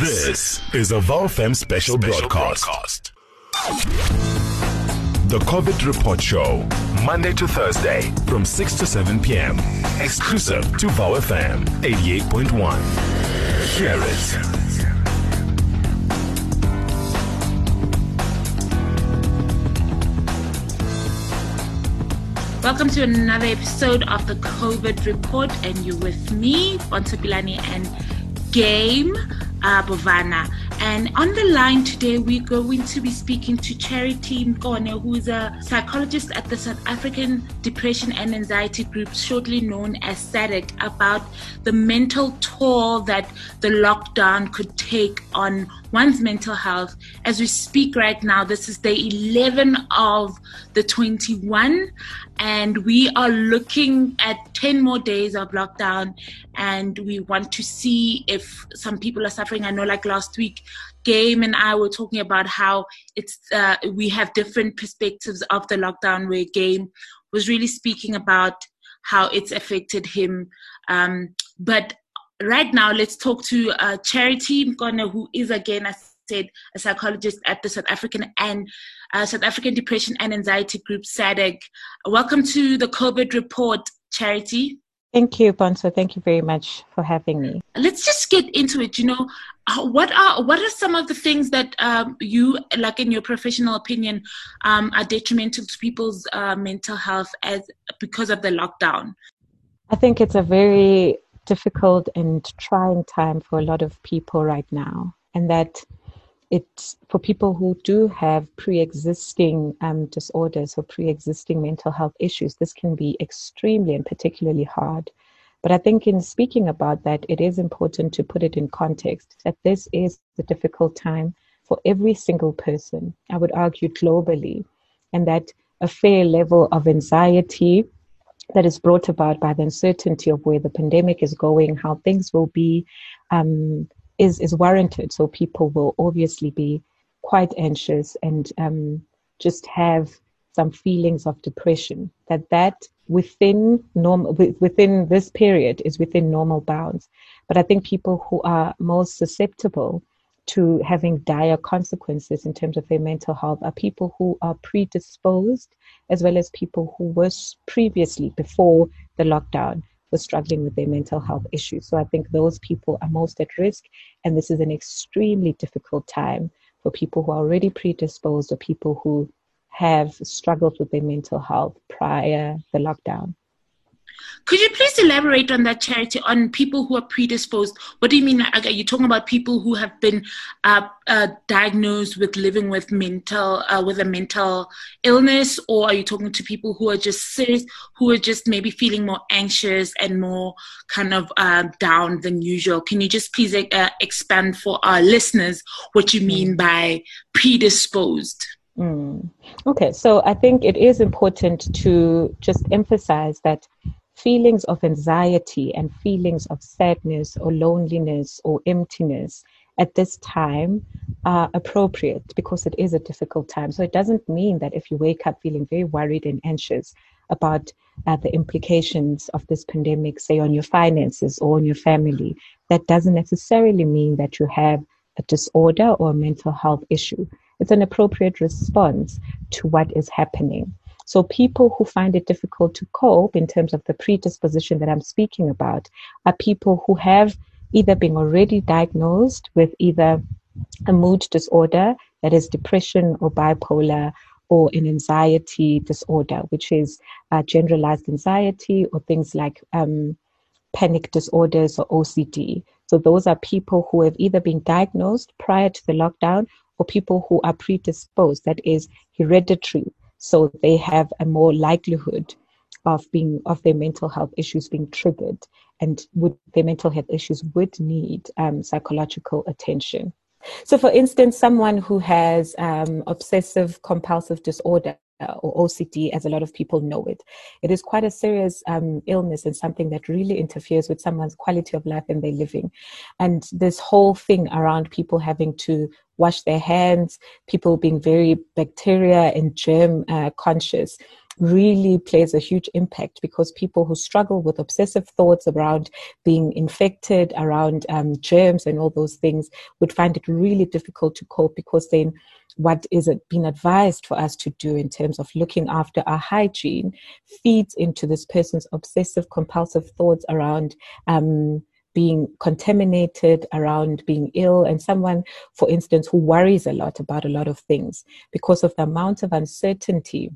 This is a VOW FM special, special broadcast. broadcast. The COVID Report Show, Monday to Thursday from 6 to 7 p.m. Exclusive to VOW FM 88.1. Hear it. Welcome to another episode of the COVID Report, and you're with me, Bonsapilani, and Game uh, Bovana. And on the line today, we're going to be speaking to Charity Mkone, who's a psychologist at the South African Depression and Anxiety Group, shortly known as SADAG, about the mental toll that the lockdown could take on one's mental health. As we speak right now, this is day 11 of the 21, and we are looking at 10 more days of lockdown. And we want to see if some people are suffering. I know, like last week, Game and I were talking about how it's uh, we have different perspectives of the lockdown. Where Game was really speaking about how it's affected him, um, but right now, let's talk to uh, Charity Mkone, who is again, as I said, a psychologist at the South African and uh, South African Depression and Anxiety Group, SADAG. Welcome to the COVID report, Charity. Thank you, Bonso. Thank you very much for having me. Let's just get into it. You know, what are what are some of the things that um, you, like in your professional opinion, um, are detrimental to people's uh, mental health as because of the lockdown? I think it's a very difficult and trying time for a lot of people right now, and that it's for people who do have pre-existing um, disorders or pre-existing mental health issues this can be extremely and particularly hard but i think in speaking about that it is important to put it in context that this is a difficult time for every single person i would argue globally and that a fair level of anxiety that is brought about by the uncertainty of where the pandemic is going, how things will be, um, is is warranted. So people will obviously be quite anxious and um, just have some feelings of depression. That that within normal within this period is within normal bounds. But I think people who are most susceptible to having dire consequences in terms of their mental health are people who are predisposed as well as people who were previously before the lockdown were struggling with their mental health issues. So I think those people are most at risk and this is an extremely difficult time for people who are already predisposed or people who have struggled with their mental health prior the lockdown. Could you please elaborate on that charity on people who are predisposed? What do you mean? Are you talking about people who have been uh, uh, diagnosed with living with mental uh, with a mental illness, or are you talking to people who are just serious, who are just maybe feeling more anxious and more kind of uh, down than usual? Can you just please uh, expand for our listeners what you mean mm. by predisposed? Mm. Okay, so I think it is important to just emphasize that feelings of anxiety and feelings of sadness or loneliness or emptiness at this time are appropriate because it is a difficult time. So it doesn't mean that if you wake up feeling very worried and anxious about uh, the implications of this pandemic, say on your finances or on your family, that doesn't necessarily mean that you have a disorder or a mental health issue. It's an appropriate response to what is happening. So people who find it difficult to cope in terms of the predisposition that I'm speaking about are people who have either been already diagnosed with either a mood disorder, that is depression or bipolar, or an anxiety disorder, which is uh, generalized anxiety or things like um, panic disorders or OCD. So those are people who have either been diagnosed prior to the lockdown or people who are predisposed, that is hereditary so they have a more likelihood of being of their mental health issues being triggered and would their mental health issues would need um, psychological attention so for instance someone who has um, obsessive compulsive disorder or OCD, as a lot of people know it. It is quite a serious um, illness and something that really interferes with someone's quality of life and their living. And this whole thing around people having to wash their hands, people being very bacteria and germ uh, conscious really plays a huge impact because people who struggle with obsessive thoughts around being infected, around um, germs, and all those things would find it really difficult to cope because then what is it being advised for us to do in terms of looking after our hygiene feeds into this person's obsessive compulsive thoughts around um, being contaminated, around being ill, and someone, for instance, who worries a lot about a lot of things because of the amount of uncertainty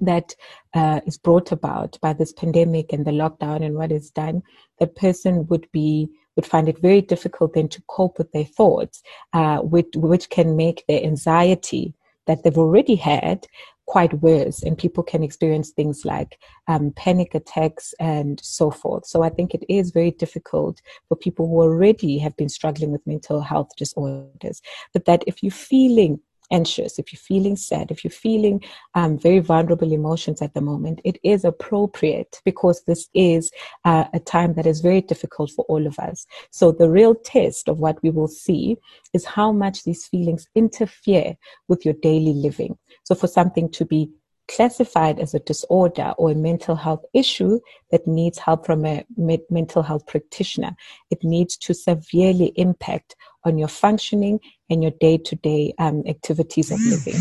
that uh, is brought about by this pandemic and the lockdown and what is done, the person would be would find it very difficult then to cope with their thoughts, uh, which, which can make their anxiety that they've already had quite worse and people can experience things like um, panic attacks and so forth. So i think it is very difficult for people who already have been struggling with mental health disorders. But that if you're feeling anxious, if you're feeling sad, if you're feeling um, very vulnerable emotions at the moment, it is appropriate because this is uh, a time that is very difficult for all of us. So the real test of what we will see is how much these feelings interfere with your daily living. So for something to be classified as a disorder or a mental health issue that needs help from a mental health practitioner. It needs to severely impact on your functioning and your day to day activities of living.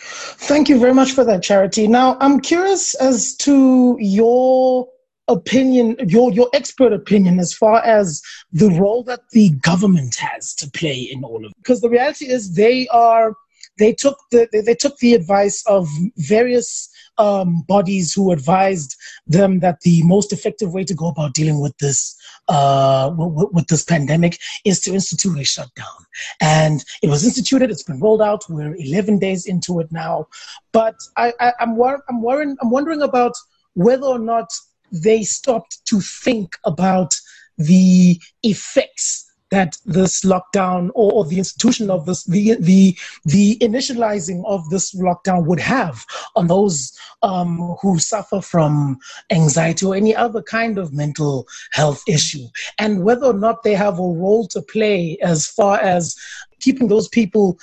Thank you very much for that, Charity. Now, I'm curious as to your opinion, your, your expert opinion, as far as the role that the government has to play in all of it. Because the reality is they are they took the they, took the advice of various um, bodies who advised them that the most effective way to go about dealing with this uh, w- with this pandemic is to institute a shutdown. And it was instituted. It's been rolled out. We're 11 days into it now. But I, I'm wor- I'm. I'm wondering about whether or not they stopped to think about the effects that this lockdown or, or, the institution of this the the the initializing of this lockdown would have on those um, who suffer from anxiety or any other kind of mental health issue. And whether or not they have a role to play as far as keeping those people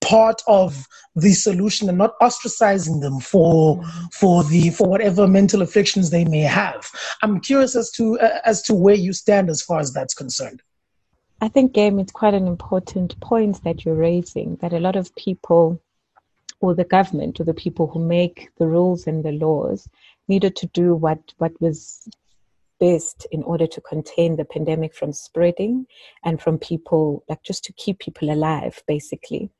part of the solution and not ostracizing them for for the for whatever mental afflictions they may have. I'm curious as to uh, as to where you stand as far as that's concerned I think, Game, it's quite an important point that you're raising that a lot of people, or the government, or the people who make the rules and the laws, needed to do what, what was best in order to contain the pandemic from spreading and from people, like just to keep people alive, basically.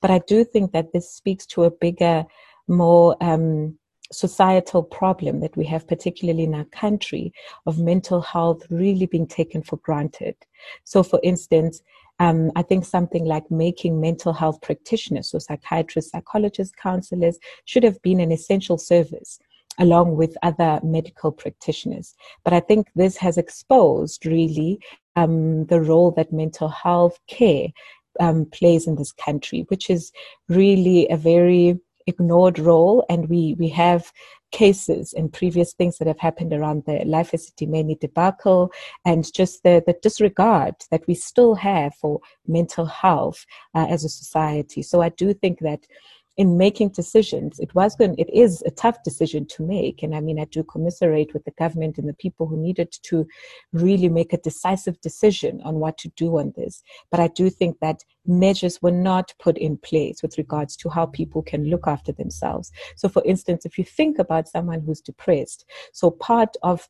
But I do think that this speaks to a bigger, more um, societal problem that we have, particularly in our country, of mental health really being taken for granted. So, for instance, um, I think something like making mental health practitioners, so psychiatrists, psychologists, counselors, should have been an essential service along with other medical practitioners. But I think this has exposed really um, the role that mental health care um, plays in this country, which is really a very ignored role and we we have cases and previous things that have happened around the Life Esidimeni debacle and just the, the disregard that we still have for mental health uh, as a society. So I do think that in making decisions, it was going, it is a tough decision to make. And I mean, I do commiserate with the government and the people who needed to really make a decisive decision on what to do on this. But I do think that measures were not put in place with regards to how people can look after themselves. So, for instance, if you think about someone who's depressed, so part of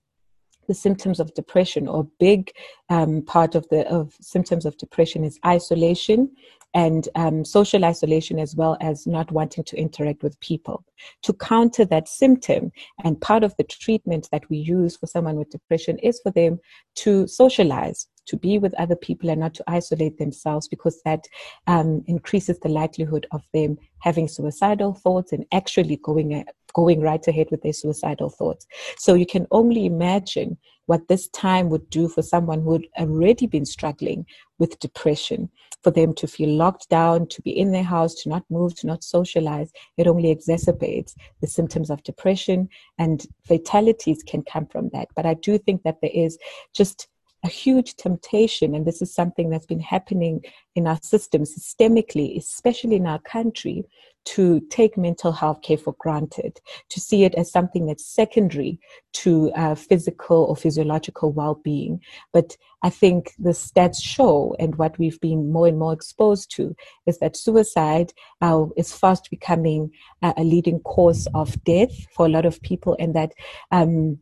the symptoms of depression or big um, part of the of symptoms of depression is isolation and um, social isolation as well as not wanting to interact with people. To counter that symptom and part of the treatment that we use for someone with depression is for them to socialize to be with other people and not to isolate themselves because that um, increases the likelihood of them having suicidal thoughts and actually going going right ahead with their suicidal thoughts. So you can only imagine what this time would do for someone who had already been struggling with depression. For them to feel locked down, to be in their house, to not move, to not socialize, it only exacerbates the symptoms of depression and fatalities can come from that. But I do think that there is just a huge temptation, and this is something that's been happening in our system systemically, especially in our country, to take mental health care for granted, to see it as something that's secondary to uh, physical or physiological well being. But I think the stats show, and what we've been more and more exposed to, is that suicide uh, is fast becoming a, a leading cause of death for a lot of people, and that um,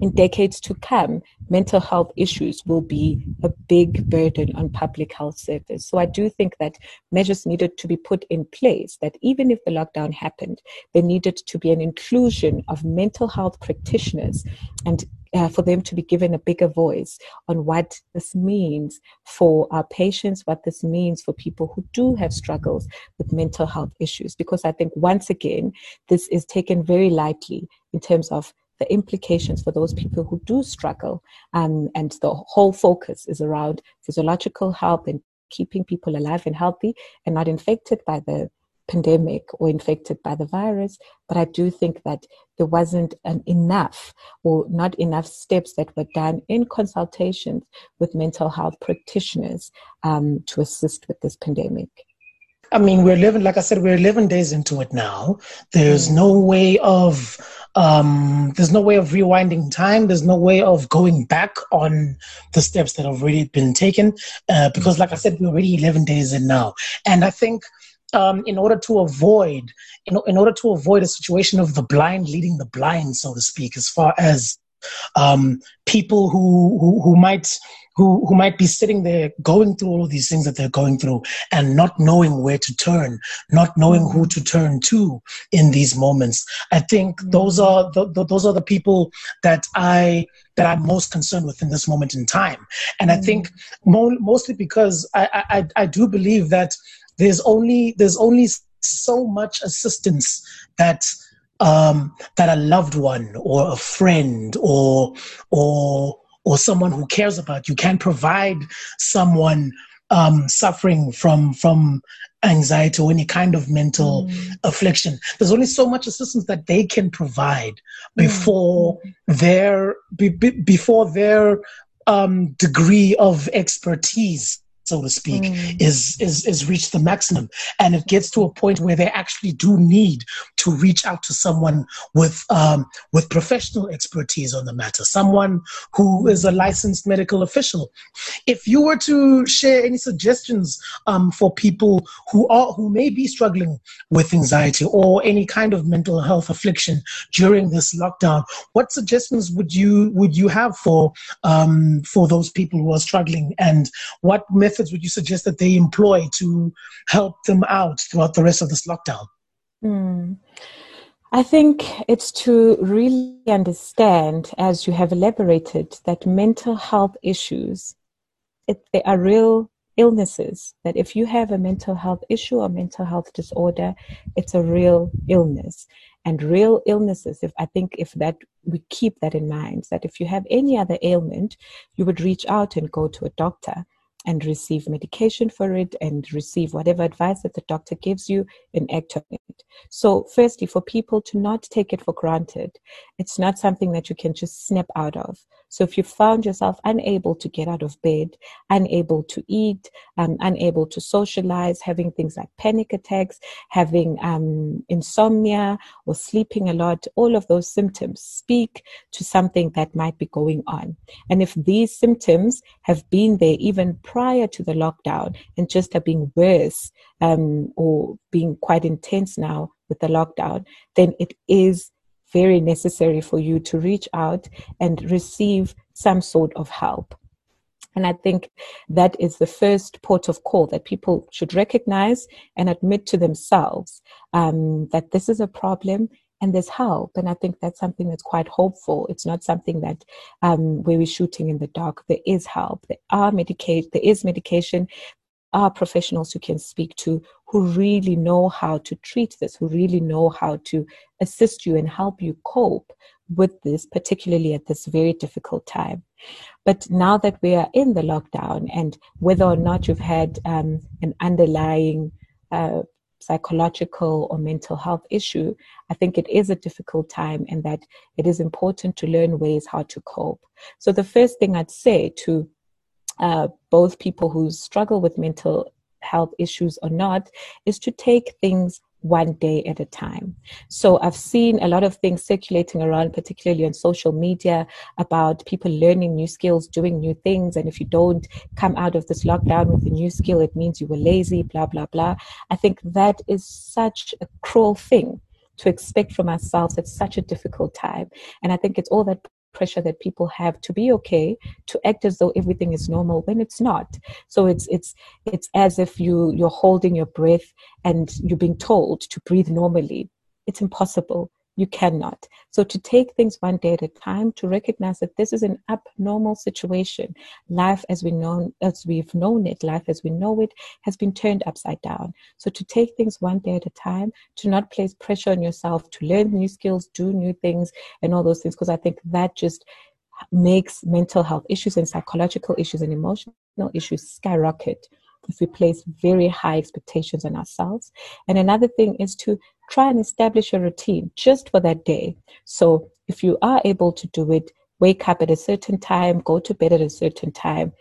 in decades to come, mental health issues will be a big burden on public health service. So I do think that measures needed to be put in place that even if the lockdown happened, there needed to be an inclusion of mental health practitioners and uh, for them to be given a bigger voice on what this means for our patients, what this means for people who do have struggles with mental health issues. Because I think once again, this is taken very lightly in terms of the implications for those people who do struggle. Um, and the whole focus is around physiological health and keeping people alive and healthy and not infected by the pandemic or infected by the virus. But I do think that there wasn't enough or not enough steps that were done in consultations with mental health practitioners um, to assist with this pandemic. I mean, we're living, like I said, we're 11 days into it now. There's mm. no way of, um, there's no way of rewinding time. There's no way of going back on the steps that have already been taken. Uh, because, like I said, we're already 11 days in now. And I think, um, in order to avoid, in, in order to avoid a situation of the blind leading the blind, so to speak, as far as um, people who, who, who might who, who might be sitting there going through all of these things that they're going through and not knowing where to turn, not knowing who to turn to in these moments. I think those are the, the, those are the people that I that I'm most concerned with in this moment in time. And I think mo- mostly because I, I, I do believe that there's only there's only so much assistance that um, that a loved one or a friend or or or someone who cares about you can provide someone um, suffering from from anxiety or any kind of mental mm. affliction. There's only so much assistance that they can provide before mm. their be, be, before their um, degree of expertise so to speak, mm. is, is, is reached the maximum. And it gets to a point where they actually do need to reach out to someone with, um, with professional expertise on the matter, someone who is a licensed medical official. If you were to share any suggestions um, for people who are, who may be struggling with anxiety or any kind of mental health affliction during this lockdown, what suggestions would you, would you have for, um, for those people who are struggling and what methods methods would you suggest that they employ to help them out throughout the rest of this lockdown? Mm. I think it's to really understand, as you have elaborated, that mental health issues, it, they are real illnesses. That if you have a mental health issue or mental health disorder, it's a real illness. And real illnesses, if I think if that we keep that in mind, that if you have any other ailment, you would reach out and go to a doctor and receive medication for it and receive whatever advice that the doctor gives you and act on it. So, firstly, for people to not take it for granted, it's not something that you can just snap out of. So if you found yourself unable to get out of bed, unable to eat, um, unable to socialize, having things like panic attacks, having um, insomnia or sleeping a lot, all of those symptoms speak to something that might be going on. And if these symptoms have been there even prior to the lockdown and just are being worse um, or being quite intense now with the lockdown, then it is very necessary for you to reach out and receive some sort of help. And I think that is the first port of call that people should recognize and admit to themselves um, that this is a problem and there's help. And I think that's something that's quite hopeful. It's not something that um, where we're shooting in the dark. There is help. There are medicate. There is medication are professionals who can speak to who really know how to treat this, who really know how to assist you and help you cope with this, particularly at this very difficult time. But now that we are in the lockdown, and whether or not you've had um, an underlying uh, psychological or mental health issue, I think it is a difficult time and that it is important to learn ways how to cope. So, the first thing I'd say to uh, both people who struggle with mental health issues or not, is to take things one day at a time. So I've seen a lot of things circulating around, particularly on social media, about people learning new skills, doing new things. And if you don't come out of this lockdown with a new skill, it means you were lazy, blah, blah, blah. I think that is such a cruel thing to expect from ourselves at such a difficult time. And I think it's all that pressure that people have to be okay to act as though everything is normal when it's not. So it's it's it's as if you you're holding your breath and you're being told to breathe normally. It's impossible you cannot. So to take things one day at a time, to recognize that this is an abnormal situation. Life as we know as we've known it, life as we know it has been turned upside down. So to take things one day at a time, to not place pressure on yourself, to learn new skills, do new things and all those things, because I think that just makes mental health issues and psychological issues and emotional issues skyrocket if we place very high expectations on ourselves. And another thing is to try and establish a routine just for that day. So if you are able to do it, wake up at a certain time, go to bed at a certain time,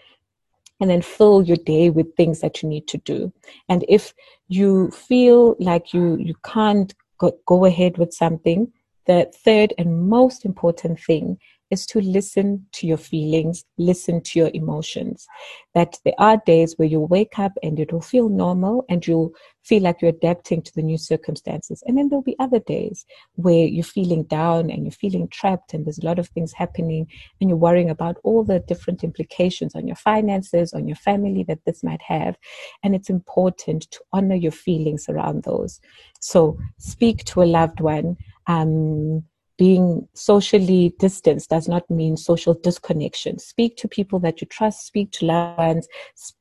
and then fill your day with things that you need to do. And if you feel like you, you can't go, go ahead with something, the third and most important thing is to listen to your feelings, listen to your emotions. That there are days where you wake up and it will feel normal and you'll feel like you're adapting to the new circumstances. And then there'll be other days where you're feeling down and you're feeling trapped and there's a lot of things happening and you're worrying about all the different implications on your finances, on your family that this might have. And it's important to honor your feelings around those. So speak to a loved one. Um, being socially distanced does not mean social disconnection. Speak to people that you trust, speak to loved ones,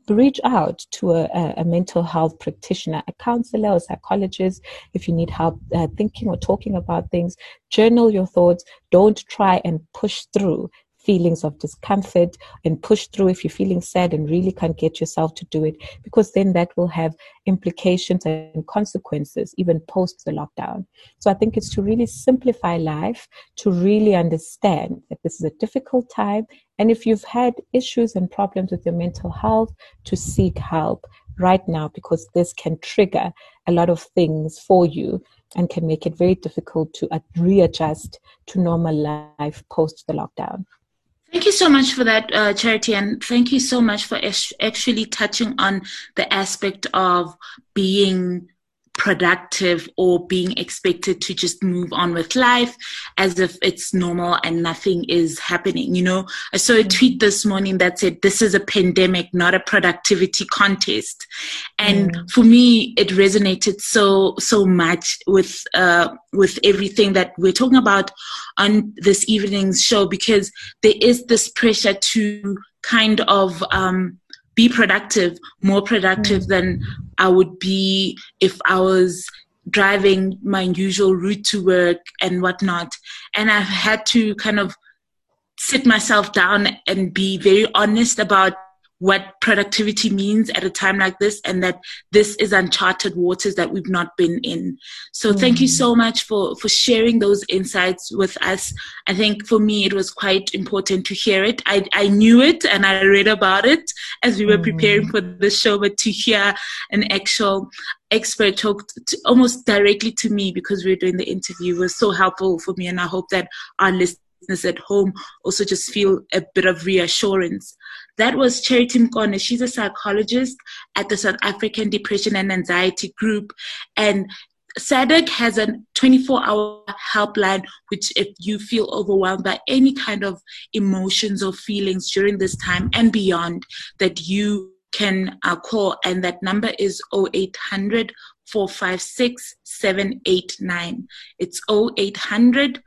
reach out to a, a mental health practitioner, a counselor, or psychologist if you need help uh, thinking or talking about things. Journal your thoughts. Don't try and push through feelings of discomfort and push through if you're feeling sad and really can't get yourself to do it, because then that will have implications and consequences even post the lockdown. So I think it's to really simplify life, to really understand that this is a difficult time. And if you've had issues and problems with your mental health, to seek help right now, because this can trigger a lot of things for you and can make it very difficult to readjust to normal life post the lockdown. Thank you so much for that, uh, Charity, and thank you so much for actually touching on the aspect of being productive or being expected to just move on with life as if it's normal and nothing is happening. You know, I saw a mm. tweet this morning that said, This is a pandemic, not a productivity contest. And mm. for me, it resonated so, so much with, uh, with everything that we're talking about on this evening's show because there is this pressure to kind of, um, be productive, more productive mm. than I would be if I was driving my usual route to work and whatnot. And I've had to kind of sit myself down and be very honest about what productivity means at a time like this and that this is uncharted waters that we've not been in so mm. thank you so much for for sharing those insights with us i think for me it was quite important to hear it i i knew it and i read about it as we were mm. preparing for the show but to hear an actual expert talk to, almost directly to me because we were doing the interview was so helpful for me and i hope that our listeners at home also just feel a bit of reassurance. That was Charity Mkone. She's a psychologist at the South African Depression and Anxiety Group. And SADAG has a 24 hour helpline, which if you feel overwhelmed by any kind of emotions or feelings during this time and beyond, that you can uh, call. And that number is 0800 456 789. It's 0800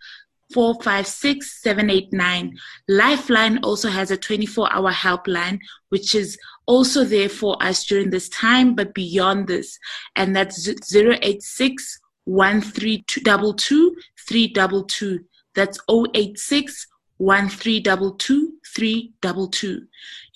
456 789. Lifeline also has a 24 hour helpline, which is also there for us during this time, but beyond this. And that's 086 1322 That's 086 1322 322.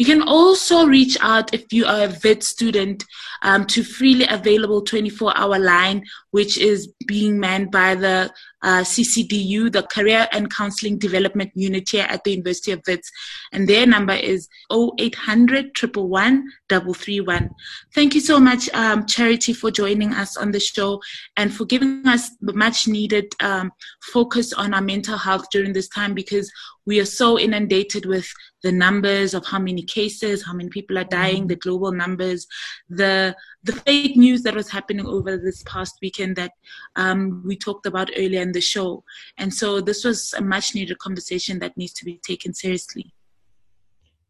You can also reach out if you are a Wits student um, to freely available 24 hour line, which is being manned by the uh, CCDU, the Career and Counseling Development Unit here at the University of Wits. And their number is 0800 331 Thank you so much, um, Charity, for joining us on the show and for giving us the much needed um, focus on our mental health during this time because we are so inundated with the numbers of how many cases, how many people are dying, the global numbers, the the fake news that was happening over this past weekend that um, we talked about earlier in the show. And so this was a much needed conversation that needs to be taken seriously.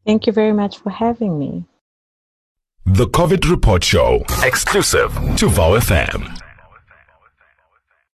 Thank you very much for having me. The COVID Report Show, exclusive to VOW FM.